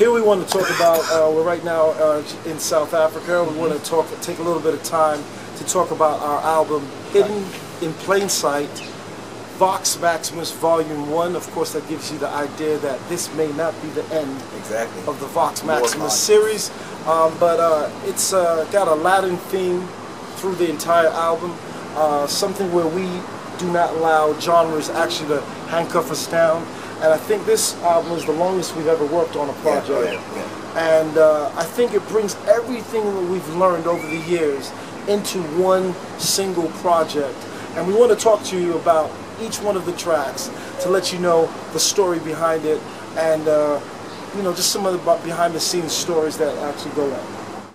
Here we want to talk about, uh, we're right now uh, in South Africa. We want to talk, take a little bit of time to talk about our album, Hidden in Plain Sight, Vox Maximus Volume 1. Of course, that gives you the idea that this may not be the end Exactly. of the Vox Maximus series, um, but uh, it's uh, got a Latin theme through the entire album, uh, something where we do not allow genres actually to handcuff us down. And I think this album is the longest we've ever worked on a project. oh, yeah, yeah. And uh, I think it brings everything that we've learned over the years into one single project. And we want to talk to you about each one of the tracks to let you know the story behind it and, uh, you know, just some of the behind the scenes stories that actually go on.